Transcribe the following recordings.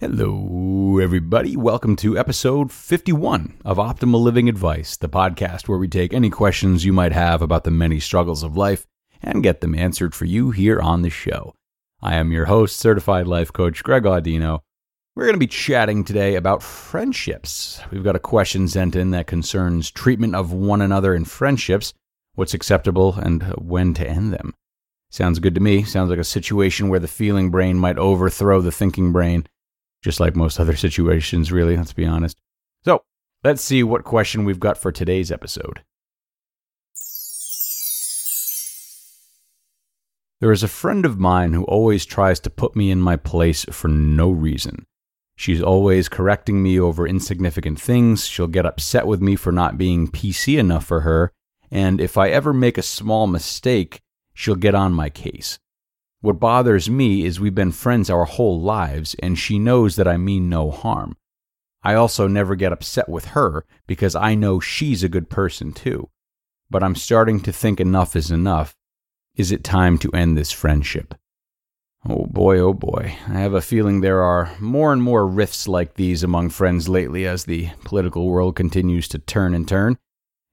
Hello, everybody. Welcome to episode 51 of Optimal Living Advice, the podcast where we take any questions you might have about the many struggles of life and get them answered for you here on the show. I am your host, certified life coach Greg Audino. We're going to be chatting today about friendships. We've got a question sent in that concerns treatment of one another in friendships, what's acceptable, and when to end them. Sounds good to me. Sounds like a situation where the feeling brain might overthrow the thinking brain just like most other situations, really, let's be honest. So, let's see what question we've got for today's episode. There is a friend of mine who always tries to put me in my place for no reason. She's always correcting me over insignificant things. She'll get upset with me for not being PC enough for her. And if I ever make a small mistake, she'll get on my case. What bothers me is we've been friends our whole lives, and she knows that I mean no harm. I also never get upset with her because I know she's a good person too. But I'm starting to think enough is enough. Is it time to end this friendship? Oh boy, oh boy. I have a feeling there are more and more rifts like these among friends lately as the political world continues to turn and turn.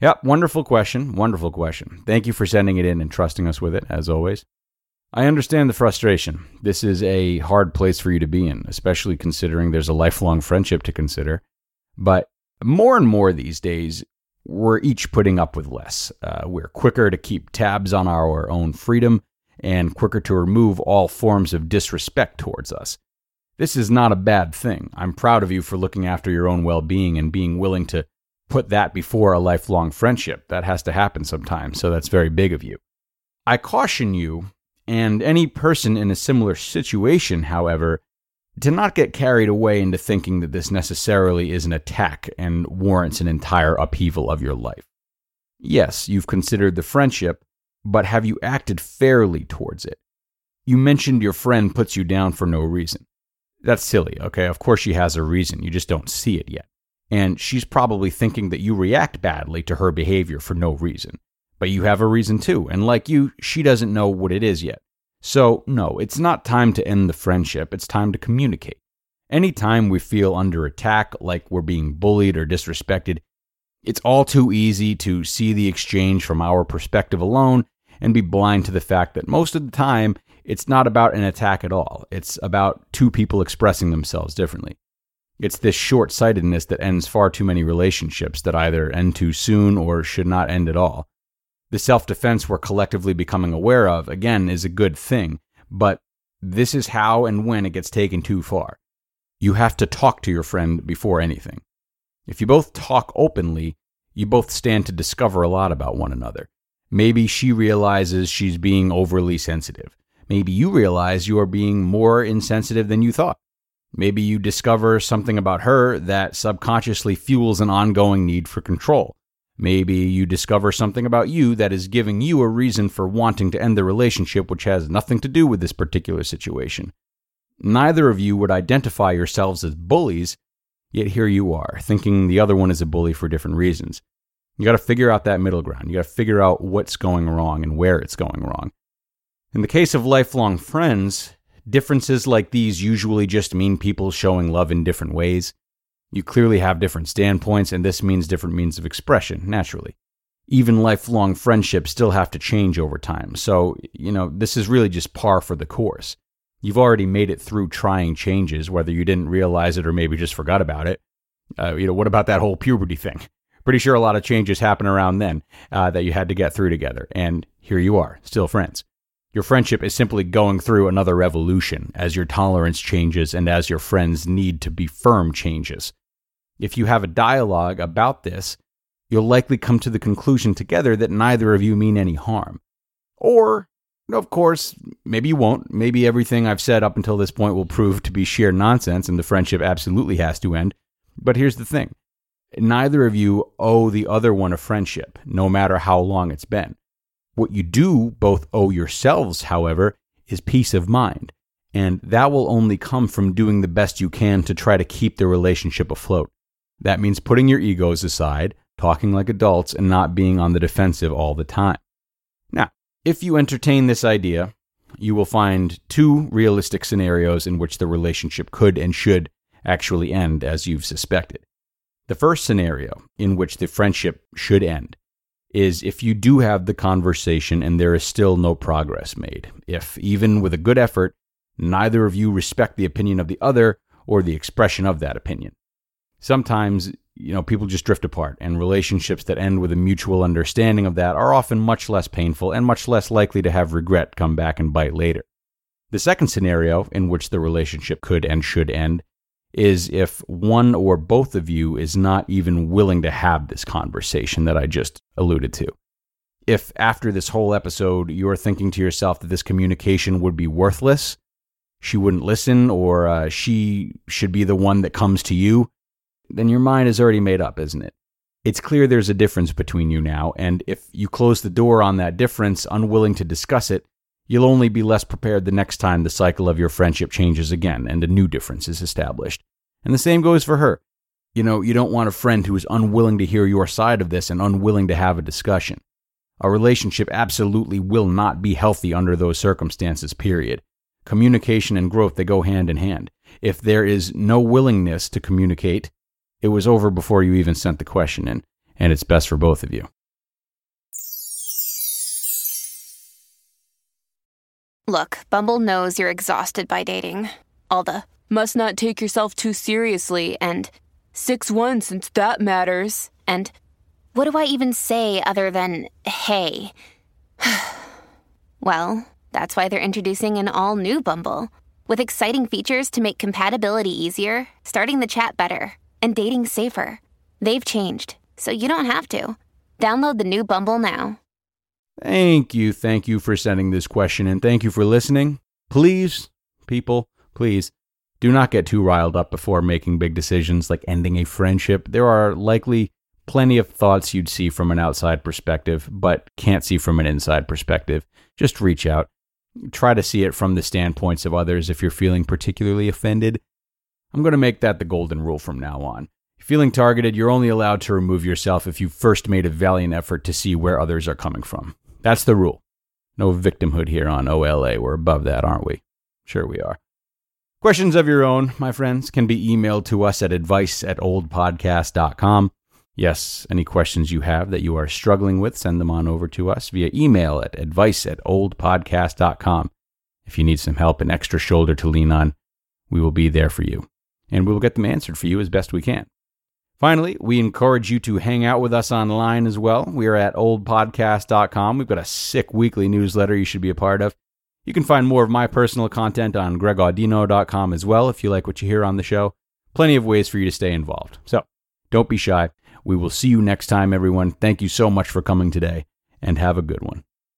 Yep, wonderful question. Wonderful question. Thank you for sending it in and trusting us with it, as always. I understand the frustration. This is a hard place for you to be in, especially considering there's a lifelong friendship to consider. But more and more these days, we're each putting up with less. Uh, we're quicker to keep tabs on our own freedom and quicker to remove all forms of disrespect towards us. This is not a bad thing. I'm proud of you for looking after your own well being and being willing to put that before a lifelong friendship. That has to happen sometimes, so that's very big of you. I caution you and any person in a similar situation, however, to not get carried away into thinking that this necessarily is an attack and warrants an entire upheaval of your life. Yes, you've considered the friendship, but have you acted fairly towards it? You mentioned your friend puts you down for no reason. That's silly, okay? Of course she has a reason, you just don't see it yet. And she's probably thinking that you react badly to her behavior for no reason. But you have a reason too, and like you, she doesn't know what it is yet. So, no, it's not time to end the friendship, it's time to communicate. Anytime we feel under attack, like we're being bullied or disrespected, it's all too easy to see the exchange from our perspective alone and be blind to the fact that most of the time it's not about an attack at all. It's about two people expressing themselves differently. It's this short sightedness that ends far too many relationships that either end too soon or should not end at all. The self defense we're collectively becoming aware of, again, is a good thing, but this is how and when it gets taken too far. You have to talk to your friend before anything. If you both talk openly, you both stand to discover a lot about one another. Maybe she realizes she's being overly sensitive. Maybe you realize you are being more insensitive than you thought. Maybe you discover something about her that subconsciously fuels an ongoing need for control. Maybe you discover something about you that is giving you a reason for wanting to end the relationship, which has nothing to do with this particular situation. Neither of you would identify yourselves as bullies, yet here you are, thinking the other one is a bully for different reasons. You got to figure out that middle ground. You got to figure out what's going wrong and where it's going wrong. In the case of lifelong friends, differences like these usually just mean people showing love in different ways. You clearly have different standpoints, and this means different means of expression, naturally. Even lifelong friendships still have to change over time. So, you know, this is really just par for the course. You've already made it through trying changes, whether you didn't realize it or maybe just forgot about it. Uh, you know, what about that whole puberty thing? Pretty sure a lot of changes happen around then uh, that you had to get through together. And here you are, still friends. Your friendship is simply going through another revolution as your tolerance changes and as your friends' need to be firm changes. If you have a dialogue about this, you'll likely come to the conclusion together that neither of you mean any harm. Or, of course, maybe you won't. Maybe everything I've said up until this point will prove to be sheer nonsense and the friendship absolutely has to end. But here's the thing neither of you owe the other one a friendship, no matter how long it's been. What you do both owe yourselves, however, is peace of mind. And that will only come from doing the best you can to try to keep the relationship afloat. That means putting your egos aside, talking like adults, and not being on the defensive all the time. Now, if you entertain this idea, you will find two realistic scenarios in which the relationship could and should actually end as you've suspected. The first scenario in which the friendship should end is if you do have the conversation and there is still no progress made. If, even with a good effort, neither of you respect the opinion of the other or the expression of that opinion. Sometimes, you know, people just drift apart, and relationships that end with a mutual understanding of that are often much less painful and much less likely to have regret come back and bite later. The second scenario in which the relationship could and should end is if one or both of you is not even willing to have this conversation that I just alluded to. If after this whole episode you're thinking to yourself that this communication would be worthless, she wouldn't listen, or uh, she should be the one that comes to you, then your mind is already made up, isn't it? It's clear there's a difference between you now, and if you close the door on that difference, unwilling to discuss it, You'll only be less prepared the next time the cycle of your friendship changes again and a new difference is established. And the same goes for her. You know, you don't want a friend who is unwilling to hear your side of this and unwilling to have a discussion. A relationship absolutely will not be healthy under those circumstances, period. Communication and growth, they go hand in hand. If there is no willingness to communicate, it was over before you even sent the question in, and it's best for both of you. Look, Bumble knows you're exhausted by dating. All the must not take yourself too seriously and 6 1 since that matters. And what do I even say other than hey? well, that's why they're introducing an all new Bumble with exciting features to make compatibility easier, starting the chat better, and dating safer. They've changed, so you don't have to. Download the new Bumble now. Thank you. Thank you for sending this question and thank you for listening. Please, people, please do not get too riled up before making big decisions like ending a friendship. There are likely plenty of thoughts you'd see from an outside perspective, but can't see from an inside perspective. Just reach out. Try to see it from the standpoints of others if you're feeling particularly offended. I'm going to make that the golden rule from now on. Feeling targeted, you're only allowed to remove yourself if you first made a valiant effort to see where others are coming from. That's the rule. No victimhood here on OLA. We're above that, aren't we? Sure, we are. Questions of your own, my friends, can be emailed to us at advice at olapodcast.com. Yes, any questions you have that you are struggling with, send them on over to us via email at advice at olapodcast.com. If you need some help, an extra shoulder to lean on, we will be there for you. And we will get them answered for you as best we can. Finally, we encourage you to hang out with us online as well. We are at olapodcast.com. We've got a sick weekly newsletter you should be a part of. You can find more of my personal content on gregaudino.com as well if you like what you hear on the show. Plenty of ways for you to stay involved. So don't be shy. We will see you next time, everyone. Thank you so much for coming today, and have a good one.